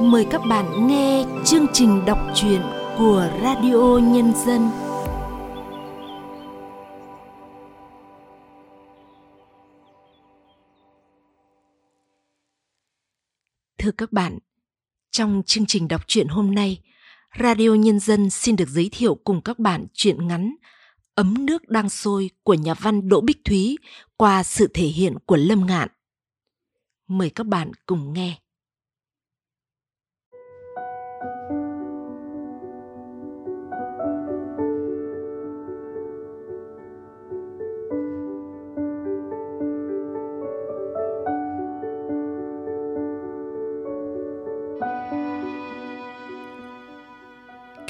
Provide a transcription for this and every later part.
mời các bạn nghe chương trình đọc truyện của Radio Nhân dân. Thưa các bạn, trong chương trình đọc truyện hôm nay, Radio Nhân dân xin được giới thiệu cùng các bạn truyện ngắn Ấm nước đang sôi của nhà văn Đỗ Bích Thúy qua sự thể hiện của Lâm Ngạn. Mời các bạn cùng nghe.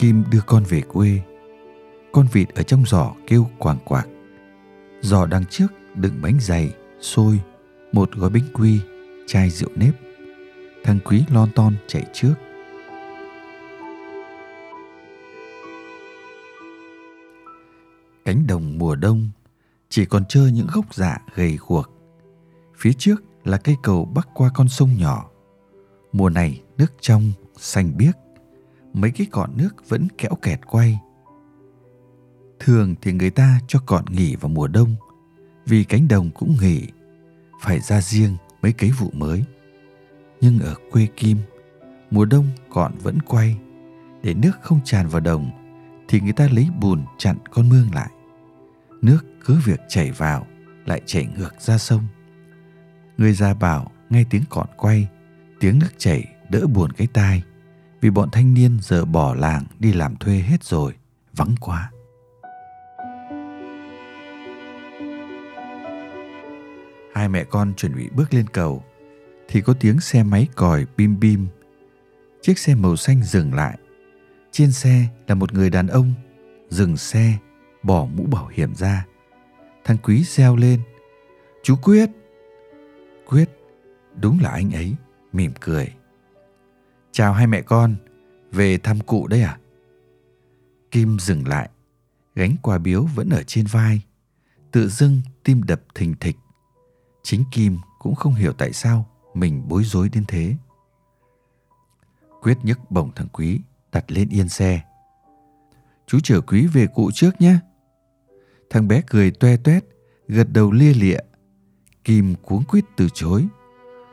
Kim đưa con về quê. Con vịt ở trong giỏ kêu quàng quạc. Giỏ đằng trước đựng bánh dày, xôi, một gói bánh quy, chai rượu nếp. Thằng Quý lon ton chạy trước. Cánh đồng mùa đông chỉ còn trơ những gốc dạ gầy guộc. Phía trước là cây cầu bắc qua con sông nhỏ. Mùa này nước trong, xanh biếc mấy cái cọn nước vẫn kéo kẹt quay. Thường thì người ta cho cọn nghỉ vào mùa đông vì cánh đồng cũng nghỉ, phải ra riêng mấy cấy vụ mới. Nhưng ở quê Kim, mùa đông cọn vẫn quay, để nước không tràn vào đồng thì người ta lấy bùn chặn con mương lại. Nước cứ việc chảy vào lại chảy ngược ra sông. Người già bảo nghe tiếng cọn quay, tiếng nước chảy đỡ buồn cái tai vì bọn thanh niên giờ bỏ làng đi làm thuê hết rồi, vắng quá. Hai mẹ con chuẩn bị bước lên cầu thì có tiếng xe máy còi bim bim. Chiếc xe màu xanh dừng lại. Trên xe là một người đàn ông dừng xe, bỏ mũ bảo hiểm ra. Thằng Quý reo lên. Chú Quyết! Quyết, đúng là anh ấy, mỉm cười. Chào hai mẹ con, về thăm cụ đấy à? Kim dừng lại, gánh quà biếu vẫn ở trên vai. Tự dưng tim đập thình thịch. Chính Kim cũng không hiểu tại sao mình bối rối đến thế. Quyết nhấc bổng thằng Quý đặt lên yên xe. Chú chở Quý về cụ trước nhé. Thằng bé cười toe toét, gật đầu lia lịa. Kim cuống quýt từ chối.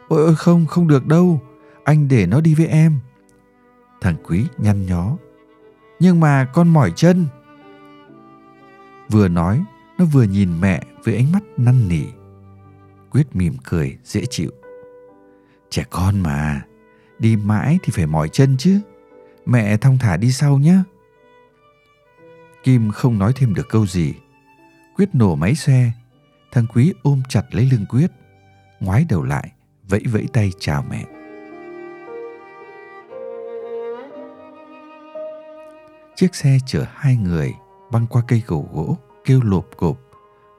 Ôi ôi không, không được đâu anh để nó đi với em. Thằng quý nhăn nhó. Nhưng mà con mỏi chân. Vừa nói, nó vừa nhìn mẹ với ánh mắt năn nỉ. Quyết mỉm cười, dễ chịu. Trẻ con mà, đi mãi thì phải mỏi chân chứ. Mẹ thong thả đi sau nhé kim không nói thêm được câu gì. Quyết nổ máy xe. Thằng quý ôm chặt lấy lưng quyết. Ngoái đầu lại, vẫy vẫy tay chào mẹ. Chiếc xe chở hai người băng qua cây cầu gỗ kêu lộp cộp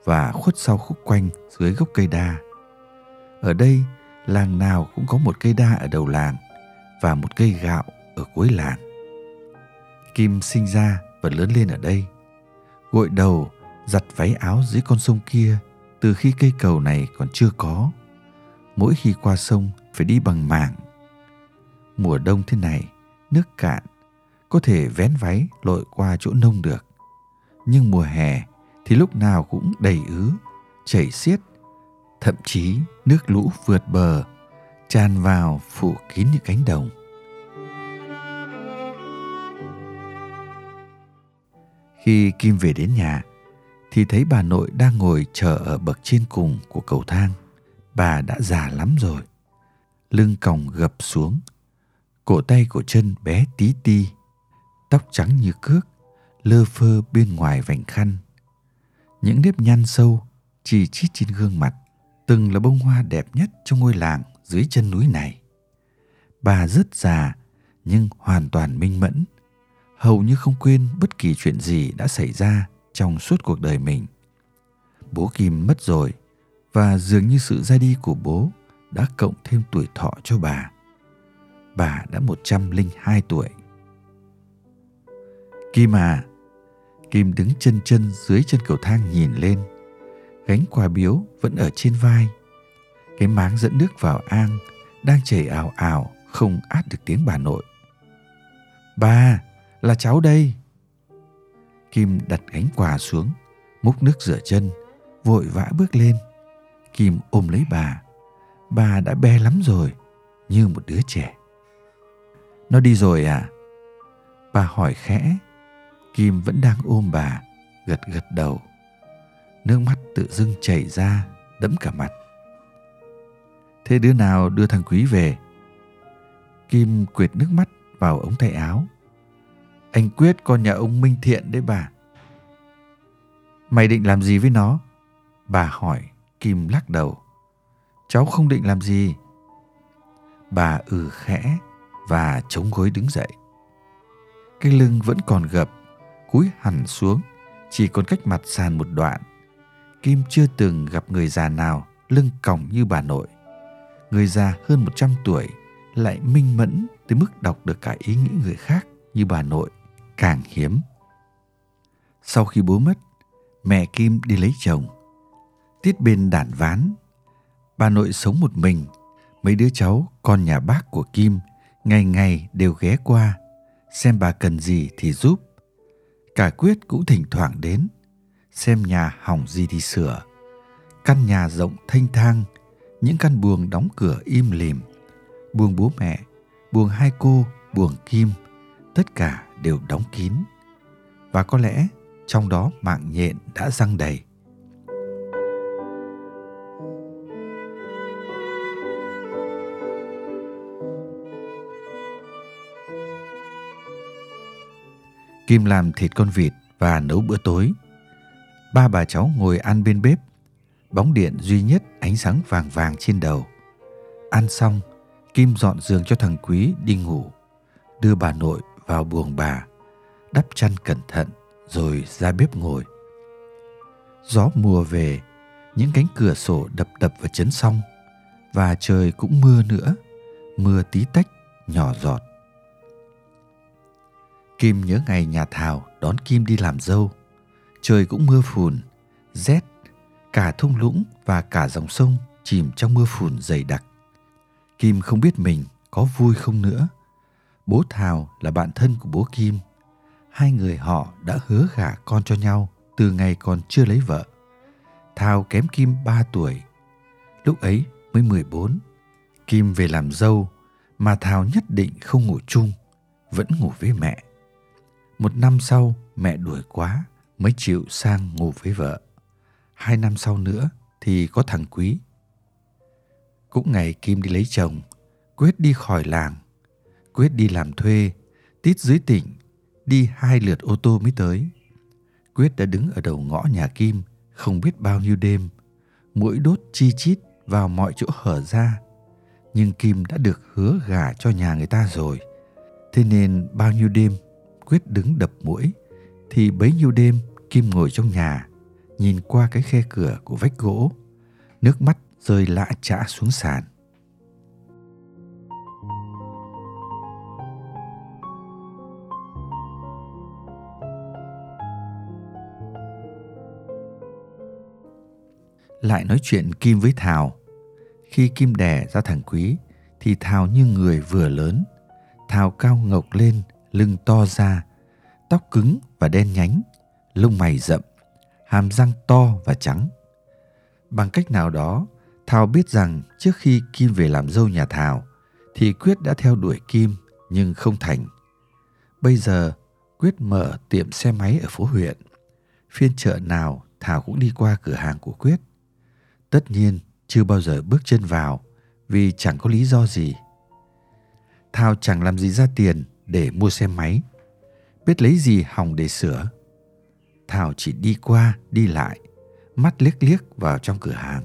và khuất sau khúc quanh dưới gốc cây đa. Ở đây, làng nào cũng có một cây đa ở đầu làng và một cây gạo ở cuối làng. Kim sinh ra và lớn lên ở đây. Gội đầu, giặt váy áo dưới con sông kia từ khi cây cầu này còn chưa có. Mỗi khi qua sông phải đi bằng mảng. Mùa đông thế này, nước cạn có thể vén váy lội qua chỗ nông được. Nhưng mùa hè thì lúc nào cũng đầy ứ, chảy xiết, thậm chí nước lũ vượt bờ, tràn vào phủ kín những cánh đồng. Khi Kim về đến nhà, thì thấy bà nội đang ngồi chờ ở bậc trên cùng của cầu thang. Bà đã già lắm rồi. Lưng còng gập xuống, cổ tay cổ chân bé tí ti tóc trắng như cước, lơ phơ bên ngoài vành khăn. Những nếp nhăn sâu chỉ chít trên gương mặt, từng là bông hoa đẹp nhất trong ngôi làng dưới chân núi này. Bà rất già nhưng hoàn toàn minh mẫn, hầu như không quên bất kỳ chuyện gì đã xảy ra trong suốt cuộc đời mình. Bố Kim mất rồi và dường như sự ra đi của bố đã cộng thêm tuổi thọ cho bà. Bà đã 102 tuổi. Kim à! Kim đứng chân chân dưới chân cầu thang nhìn lên. Gánh quà biếu vẫn ở trên vai. Cái máng dẫn nước vào ang đang chảy ào ào không át được tiếng bà nội. Bà, là cháu đây. Kim đặt gánh quà xuống, múc nước rửa chân, vội vã bước lên. Kim ôm lấy bà. Bà đã be lắm rồi, như một đứa trẻ. Nó đi rồi à? Bà hỏi khẽ. Kim vẫn đang ôm bà, gật gật đầu. Nước mắt tự dưng chảy ra, đẫm cả mặt. Thế đứa nào đưa thằng Quý về? Kim quệt nước mắt vào ống tay áo. Anh Quyết con nhà ông Minh Thiện đấy bà. Mày định làm gì với nó? Bà hỏi, Kim lắc đầu. Cháu không định làm gì. Bà ừ khẽ và chống gối đứng dậy. Cái lưng vẫn còn gập, cúi hẳn xuống, chỉ còn cách mặt sàn một đoạn. Kim chưa từng gặp người già nào lưng còng như bà nội. Người già hơn 100 tuổi lại minh mẫn tới mức đọc được cả ý nghĩ người khác như bà nội càng hiếm. Sau khi bố mất, mẹ Kim đi lấy chồng. Tiết bên đản ván, bà nội sống một mình, mấy đứa cháu con nhà bác của Kim ngày ngày đều ghé qua, xem bà cần gì thì giúp. Cả Quyết cũng thỉnh thoảng đến, xem nhà hỏng gì thì sửa. Căn nhà rộng thanh thang, những căn buồng đóng cửa im lìm. Buồng bố mẹ, buồng hai cô, buồng Kim, tất cả đều đóng kín. Và có lẽ trong đó mạng nhện đã răng đầy. Kim làm thịt con vịt và nấu bữa tối. Ba bà cháu ngồi ăn bên bếp, bóng điện duy nhất ánh sáng vàng vàng trên đầu. Ăn xong, Kim dọn giường cho thằng Quý đi ngủ, đưa bà nội vào buồng bà, đắp chăn cẩn thận rồi ra bếp ngồi. Gió mùa về, những cánh cửa sổ đập đập và chấn xong và trời cũng mưa nữa, mưa tí tách, nhỏ giọt. Kim nhớ ngày nhà Thảo đón Kim đi làm dâu. Trời cũng mưa phùn, rét, cả thung lũng và cả dòng sông chìm trong mưa phùn dày đặc. Kim không biết mình có vui không nữa. Bố Thảo là bạn thân của bố Kim. Hai người họ đã hứa gả con cho nhau từ ngày còn chưa lấy vợ. Thảo kém Kim 3 tuổi. Lúc ấy mới 14. Kim về làm dâu mà Thảo nhất định không ngủ chung, vẫn ngủ với mẹ. Một năm sau mẹ đuổi quá mới chịu sang ngủ với vợ. Hai năm sau nữa thì có thằng Quý. Cũng ngày Kim đi lấy chồng, Quyết đi khỏi làng. Quyết đi làm thuê, tít dưới tỉnh, đi hai lượt ô tô mới tới. Quyết đã đứng ở đầu ngõ nhà Kim không biết bao nhiêu đêm, mũi đốt chi chít vào mọi chỗ hở ra. Nhưng Kim đã được hứa gả cho nhà người ta rồi. Thế nên bao nhiêu đêm quyết đứng đập mũi, thì bấy nhiêu đêm kim ngồi trong nhà, nhìn qua cái khe cửa của vách gỗ, nước mắt rơi lã chã xuống sàn lại nói chuyện Kim với Thảo. Khi Kim đẻ ra thằng Quý, thì Thảo như người vừa lớn. Thảo cao ngọc lên lưng to ra, tóc cứng và đen nhánh, lông mày rậm, hàm răng to và trắng. Bằng cách nào đó, Thảo biết rằng trước khi Kim về làm dâu nhà Thảo, thì Quyết đã theo đuổi Kim nhưng không thành. Bây giờ, Quyết mở tiệm xe máy ở phố huyện. Phiên chợ nào Thảo cũng đi qua cửa hàng của Quyết. Tất nhiên, chưa bao giờ bước chân vào vì chẳng có lý do gì. Thảo chẳng làm gì ra tiền để mua xe máy. Biết lấy gì hỏng để sửa. Thảo chỉ đi qua, đi lại, mắt liếc liếc vào trong cửa hàng.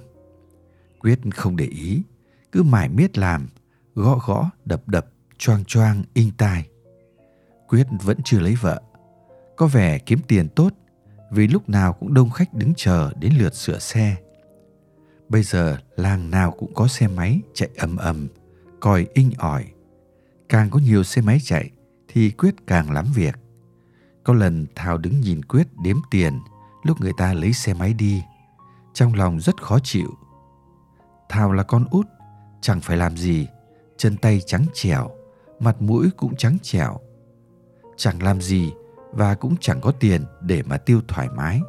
Quyết không để ý, cứ mải miết làm, gõ gõ, đập đập, choang choang, in tai. Quyết vẫn chưa lấy vợ. Có vẻ kiếm tiền tốt vì lúc nào cũng đông khách đứng chờ đến lượt sửa xe. Bây giờ làng nào cũng có xe máy chạy ầm ầm, còi inh ỏi. Càng có nhiều xe máy chạy thì Quyết càng lắm việc. Có lần Thảo đứng nhìn Quyết đếm tiền lúc người ta lấy xe máy đi. Trong lòng rất khó chịu. Thảo là con út, chẳng phải làm gì, chân tay trắng trẻo, mặt mũi cũng trắng trẻo. Chẳng làm gì và cũng chẳng có tiền để mà tiêu thoải mái.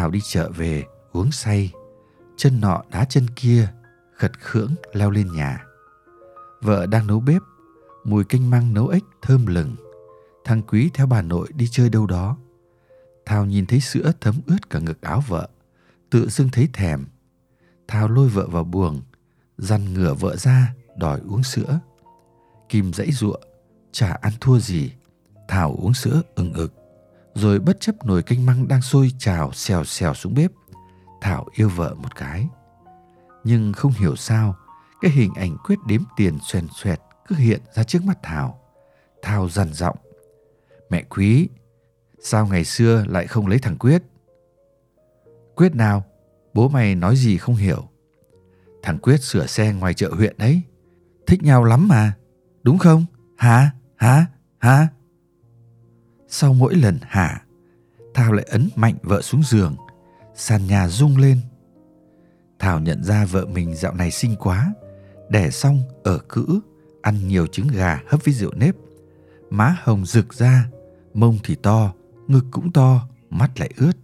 Thảo đi chợ về uống say, chân nọ đá chân kia, khật khưỡng leo lên nhà. Vợ đang nấu bếp, mùi canh măng nấu ếch thơm lừng. Thằng Quý theo bà nội đi chơi đâu đó. Thảo nhìn thấy sữa thấm ướt cả ngực áo vợ, tự dưng thấy thèm. Thảo lôi vợ vào buồng, dằn ngửa vợ ra đòi uống sữa. Kim dãy ruộng, chả ăn thua gì. Thảo uống sữa ừng ực, rồi bất chấp nồi canh măng đang sôi trào xèo xèo xuống bếp. Thảo yêu vợ một cái. Nhưng không hiểu sao, cái hình ảnh quyết đếm tiền xoèn xoẹt cứ hiện ra trước mắt Thảo. Thảo dằn giọng. Mẹ quý, sao ngày xưa lại không lấy thằng Quyết? Quyết nào? Bố mày nói gì không hiểu. Thằng Quyết sửa xe ngoài chợ huyện đấy. Thích nhau lắm mà. Đúng không? Hả? Hả? Hả? Sau mỗi lần hạ, Thảo lại ấn mạnh vợ xuống giường. Sàn nhà rung lên. Thảo nhận ra vợ mình dạo này xinh quá. Đẻ xong ở cữ, ăn nhiều trứng gà hấp với rượu nếp. Má hồng rực ra, mông thì to, ngực cũng to, mắt lại ướt.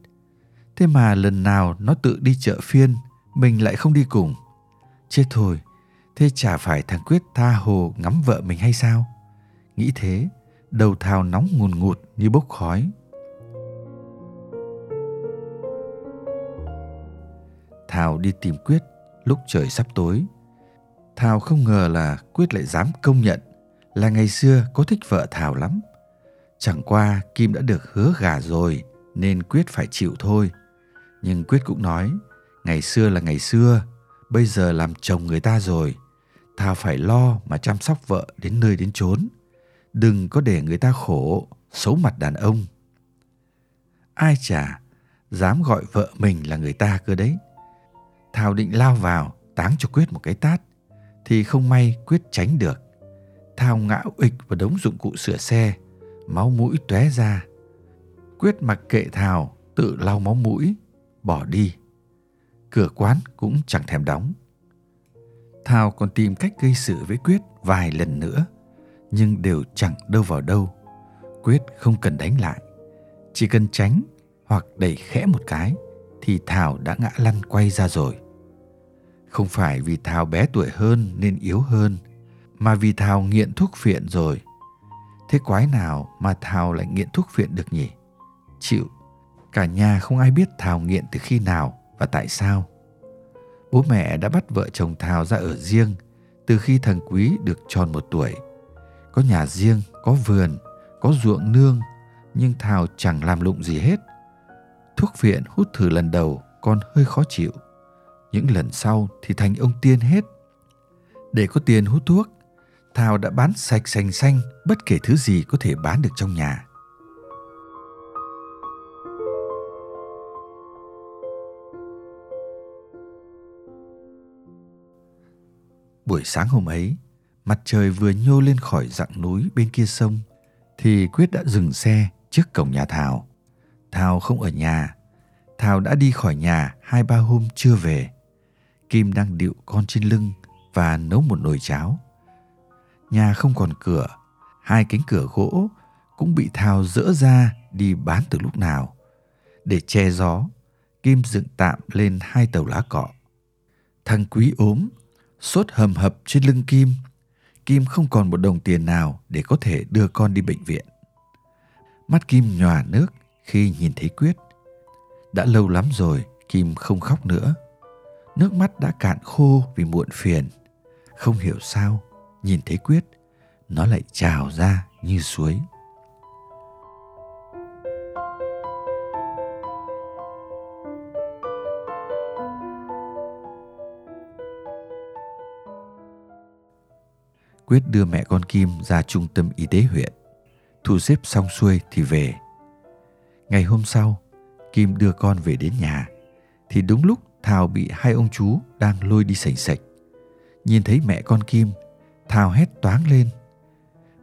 Thế mà lần nào nó tự đi chợ phiên, mình lại không đi cùng. Chết thôi, thế chả phải thằng Quyết tha hồ ngắm vợ mình hay sao? Nghĩ thế, đầu thào nóng ngùn ngụt như bốc khói. Thảo đi tìm Quyết lúc trời sắp tối. Thảo không ngờ là Quyết lại dám công nhận là ngày xưa có thích vợ Thảo lắm. Chẳng qua Kim đã được hứa gà rồi nên Quyết phải chịu thôi. Nhưng Quyết cũng nói ngày xưa là ngày xưa, bây giờ làm chồng người ta rồi. Thảo phải lo mà chăm sóc vợ đến nơi đến chốn. Đừng có để người ta khổ, xấu mặt đàn ông. Ai chả, dám gọi vợ mình là người ta cơ đấy. Thảo định lao vào, táng cho Quyết một cái tát, thì không may Quyết tránh được. Thảo ngã ịch vào đống dụng cụ sửa xe, máu mũi tóe ra. Quyết mặc kệ Thảo, tự lau máu mũi, bỏ đi. Cửa quán cũng chẳng thèm đóng. Thảo còn tìm cách gây sự với Quyết vài lần nữa, nhưng đều chẳng đâu vào đâu. Quyết không cần đánh lại, chỉ cần tránh hoặc đẩy khẽ một cái thì Thảo đã ngã lăn quay ra rồi. Không phải vì Thảo bé tuổi hơn nên yếu hơn, mà vì Thảo nghiện thuốc phiện rồi. Thế quái nào mà Thảo lại nghiện thuốc phiện được nhỉ? Chịu, cả nhà không ai biết Thảo nghiện từ khi nào và tại sao. Bố mẹ đã bắt vợ chồng Thảo ra ở riêng từ khi thằng Quý được tròn một tuổi. Có nhà riêng, có vườn, có ruộng nương, nhưng Thảo chẳng làm lụng gì hết. Thuốc viện hút thử lần đầu còn hơi khó chịu những lần sau thì thành ông tiên hết. Để có tiền hút thuốc, Thảo đã bán sạch sành xanh bất kể thứ gì có thể bán được trong nhà. Buổi sáng hôm ấy, mặt trời vừa nhô lên khỏi dặng núi bên kia sông, thì Quyết đã dừng xe trước cổng nhà Thảo. Thảo không ở nhà. Thảo đã đi khỏi nhà hai ba hôm chưa về. Kim đang điệu con trên lưng và nấu một nồi cháo. Nhà không còn cửa, hai cánh cửa gỗ cũng bị Thảo dỡ ra đi bán từ lúc nào. Để che gió, Kim dựng tạm lên hai tàu lá cọ. Thằng Quý ốm, sốt hầm hập trên lưng Kim. Kim không còn một đồng tiền nào để có thể đưa con đi bệnh viện. Mắt Kim nhòa nước khi nhìn thấy Quyết. Đã lâu lắm rồi, Kim không khóc nữa nước mắt đã cạn khô vì muộn phiền không hiểu sao, nhìn thấy quyết, nó lại trào ra như suối quyết đưa mẹ con kim ra trung tâm y tế huyện thu xếp xong xuôi thì về ngày hôm sau kim đưa con về đến nhà thì đúng lúc Thảo bị hai ông chú đang lôi đi sành sạch. Nhìn thấy mẹ con Kim, Thảo hét toáng lên.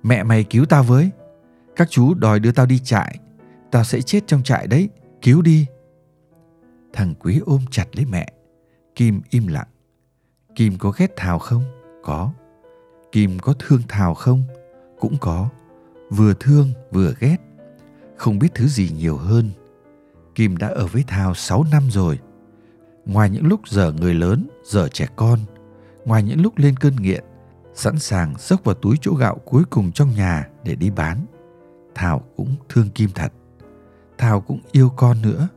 Mẹ mày cứu tao với. Các chú đòi đưa tao đi trại. Tao sẽ chết trong trại đấy, cứu đi. Thằng Quý ôm chặt lấy mẹ. Kim im lặng. Kim có ghét Thảo không? Có. Kim có thương Thảo không? Cũng có. Vừa thương vừa ghét. Không biết thứ gì nhiều hơn. Kim đã ở với Thảo 6 năm rồi. Ngoài những lúc dở người lớn, dở trẻ con, ngoài những lúc lên cơn nghiện, sẵn sàng xốc vào túi chỗ gạo cuối cùng trong nhà để đi bán. Thảo cũng thương Kim thật. Thảo cũng yêu con nữa.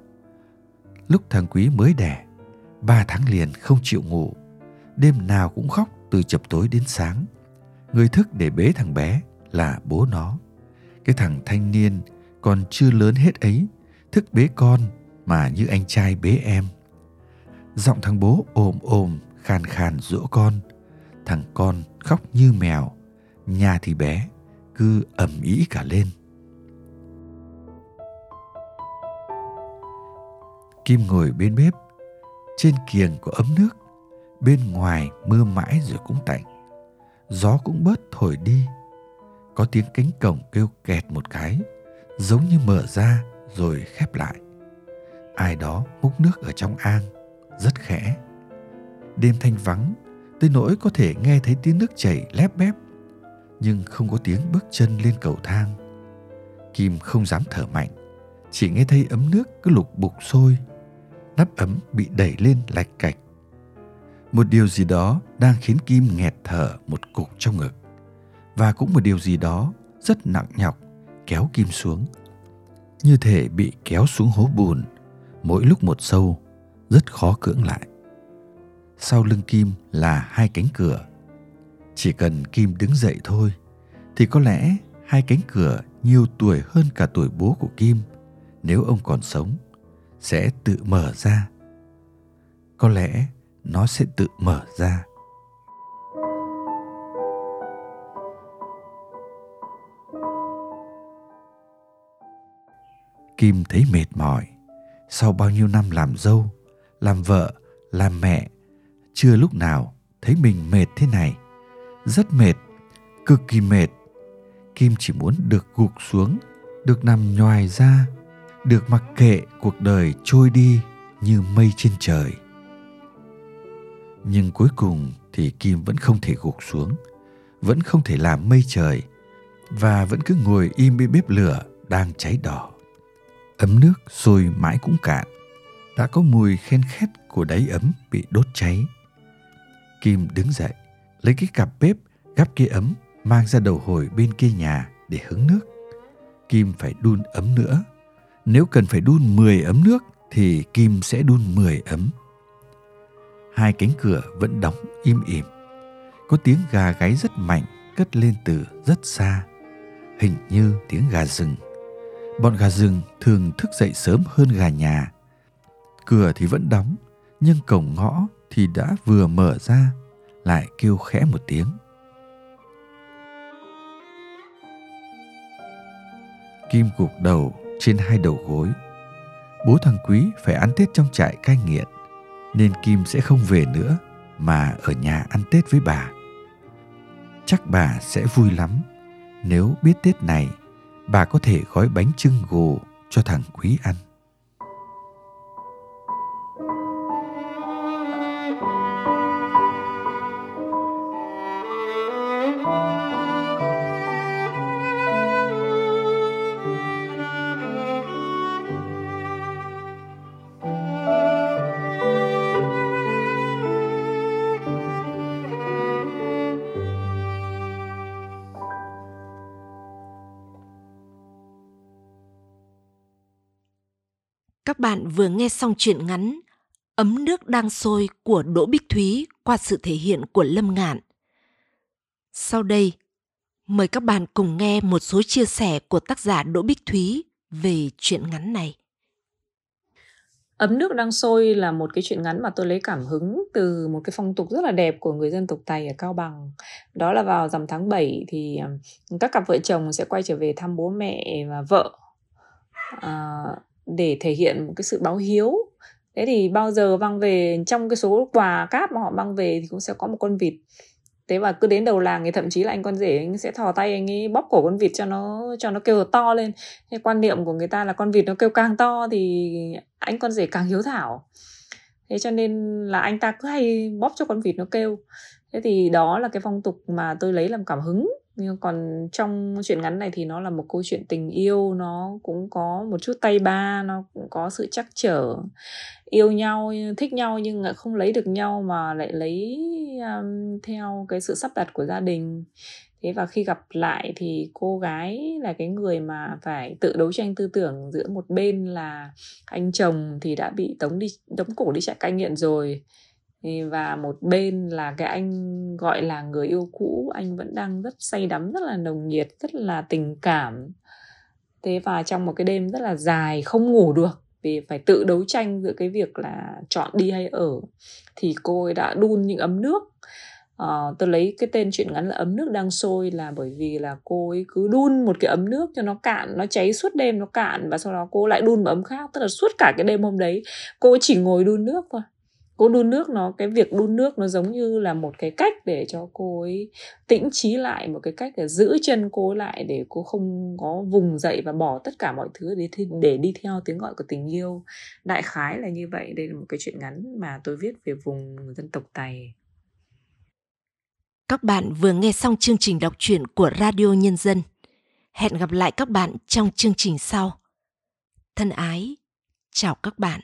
Lúc thằng Quý mới đẻ, ba tháng liền không chịu ngủ. Đêm nào cũng khóc từ chập tối đến sáng. Người thức để bế thằng bé là bố nó. Cái thằng thanh niên còn chưa lớn hết ấy, thức bế con mà như anh trai bế em. Giọng thằng bố ồm ồm, khàn khàn dỗ con. Thằng con khóc như mèo, nhà thì bé, cứ ầm ĩ cả lên. Kim ngồi bên bếp, trên kiềng có ấm nước, bên ngoài mưa mãi rồi cũng tạnh. Gió cũng bớt thổi đi. Có tiếng cánh cổng kêu kẹt một cái, giống như mở ra rồi khép lại. Ai đó múc nước ở trong an, rất khẽ. Đêm thanh vắng, tới nỗi có thể nghe thấy tiếng nước chảy lép bép, nhưng không có tiếng bước chân lên cầu thang. Kim không dám thở mạnh, chỉ nghe thấy ấm nước cứ lục bục sôi nắp ấm bị đẩy lên lạch cạch. Một điều gì đó đang khiến Kim nghẹt thở một cục trong ngực. Và cũng một điều gì đó rất nặng nhọc kéo Kim xuống. Như thể bị kéo xuống hố bùn, mỗi lúc một sâu, rất khó cưỡng lại. Sau lưng Kim là hai cánh cửa. Chỉ cần Kim đứng dậy thôi, thì có lẽ hai cánh cửa nhiều tuổi hơn cả tuổi bố của Kim nếu ông còn sống sẽ tự mở ra có lẽ nó sẽ tự mở ra. Kim thấy mệt mỏi. Sau bao nhiêu năm làm dâu, làm vợ, làm mẹ, chưa lúc nào thấy mình mệt thế này. Rất mệt, cực kỳ mệt. Kim chỉ muốn được gục xuống, được nằm nhoài ra, được mặc kệ cuộc đời trôi đi như mây trên trời nhưng cuối cùng thì kim vẫn không thể gục xuống, vẫn không thể làm mây trời và vẫn cứ ngồi im bên bếp lửa đang cháy đỏ. Ấm nước sôi mãi cũng cạn, đã có mùi khen khét của đáy ấm bị đốt cháy. Kim đứng dậy, lấy cái cặp bếp, gắp kia ấm, mang ra đầu hồi bên kia nhà để hứng nước. Kim phải đun ấm nữa. Nếu cần phải đun 10 ấm nước thì Kim sẽ đun 10 ấm. Hai cánh cửa vẫn đóng im ỉm. Có tiếng gà gáy rất mạnh cất lên từ rất xa. Hình như tiếng gà rừng. Bọn gà rừng thường thức dậy sớm hơn gà nhà. Cửa thì vẫn đóng, nhưng cổng ngõ thì đã vừa mở ra, lại kêu khẽ một tiếng. Kim cục đầu trên hai đầu gối. Bố thằng Quý phải ăn Tết trong trại cai nghiện, nên Kim sẽ không về nữa mà ở nhà ăn Tết với bà. Chắc bà sẽ vui lắm nếu biết Tết này, bà có thể gói bánh trưng gồ cho thằng Quý ăn. Bạn vừa nghe xong truyện ngắn Ấm nước đang sôi của Đỗ Bích Thúy qua sự thể hiện của Lâm Ngạn. Sau đây, mời các bạn cùng nghe một số chia sẻ của tác giả Đỗ Bích Thúy về truyện ngắn này. Ấm nước đang sôi là một cái chuyện ngắn mà tôi lấy cảm hứng từ một cái phong tục rất là đẹp của người dân tộc Tày ở Cao Bằng. Đó là vào rằm tháng 7 thì à, các cặp vợ chồng sẽ quay trở về thăm bố mẹ và vợ. À, để thể hiện một cái sự báo hiếu. Thế thì bao giờ mang về, trong cái số quà cáp mà họ mang về thì cũng sẽ có một con vịt. Thế và cứ đến đầu làng thì thậm chí là anh con rể anh sẽ thò tay anh ấy bóp cổ con vịt cho nó cho nó kêu to lên. Thế quan niệm của người ta là con vịt nó kêu càng to thì anh con rể càng hiếu thảo. Thế cho nên là anh ta cứ hay bóp cho con vịt nó kêu. Thế thì đó là cái phong tục mà tôi lấy làm cảm hứng nhưng còn trong chuyện ngắn này thì nó là một câu chuyện tình yêu nó cũng có một chút tay ba nó cũng có sự chắc trở. Yêu nhau thích nhau nhưng không lấy được nhau mà lại lấy um, theo cái sự sắp đặt của gia đình. Thế và khi gặp lại thì cô gái là cái người mà phải tự đấu tranh tư tưởng giữa một bên là anh chồng thì đã bị tống đi tống cổ đi trại cai nghiện rồi và một bên là cái anh gọi là người yêu cũ anh vẫn đang rất say đắm rất là nồng nhiệt rất là tình cảm. Thế và trong một cái đêm rất là dài không ngủ được vì phải tự đấu tranh giữa cái việc là chọn đi hay ở thì cô ấy đã đun những ấm nước. À, tôi lấy cái tên chuyện ngắn là ấm nước đang sôi là bởi vì là cô ấy cứ đun một cái ấm nước cho nó cạn nó cháy suốt đêm nó cạn và sau đó cô lại đun một ấm khác tức là suốt cả cái đêm hôm đấy cô ấy chỉ ngồi đun nước thôi cô đun nước nó, cái việc đun nước nó giống như là một cái cách để cho cô ấy tĩnh trí lại, một cái cách để giữ chân cô ấy lại để cô không có vùng dậy và bỏ tất cả mọi thứ để để đi theo tiếng gọi của tình yêu. Đại khái là như vậy. Đây là một cái chuyện ngắn mà tôi viết về vùng dân tộc tày. Các bạn vừa nghe xong chương trình đọc truyện của radio nhân dân. Hẹn gặp lại các bạn trong chương trình sau. Thân ái, chào các bạn.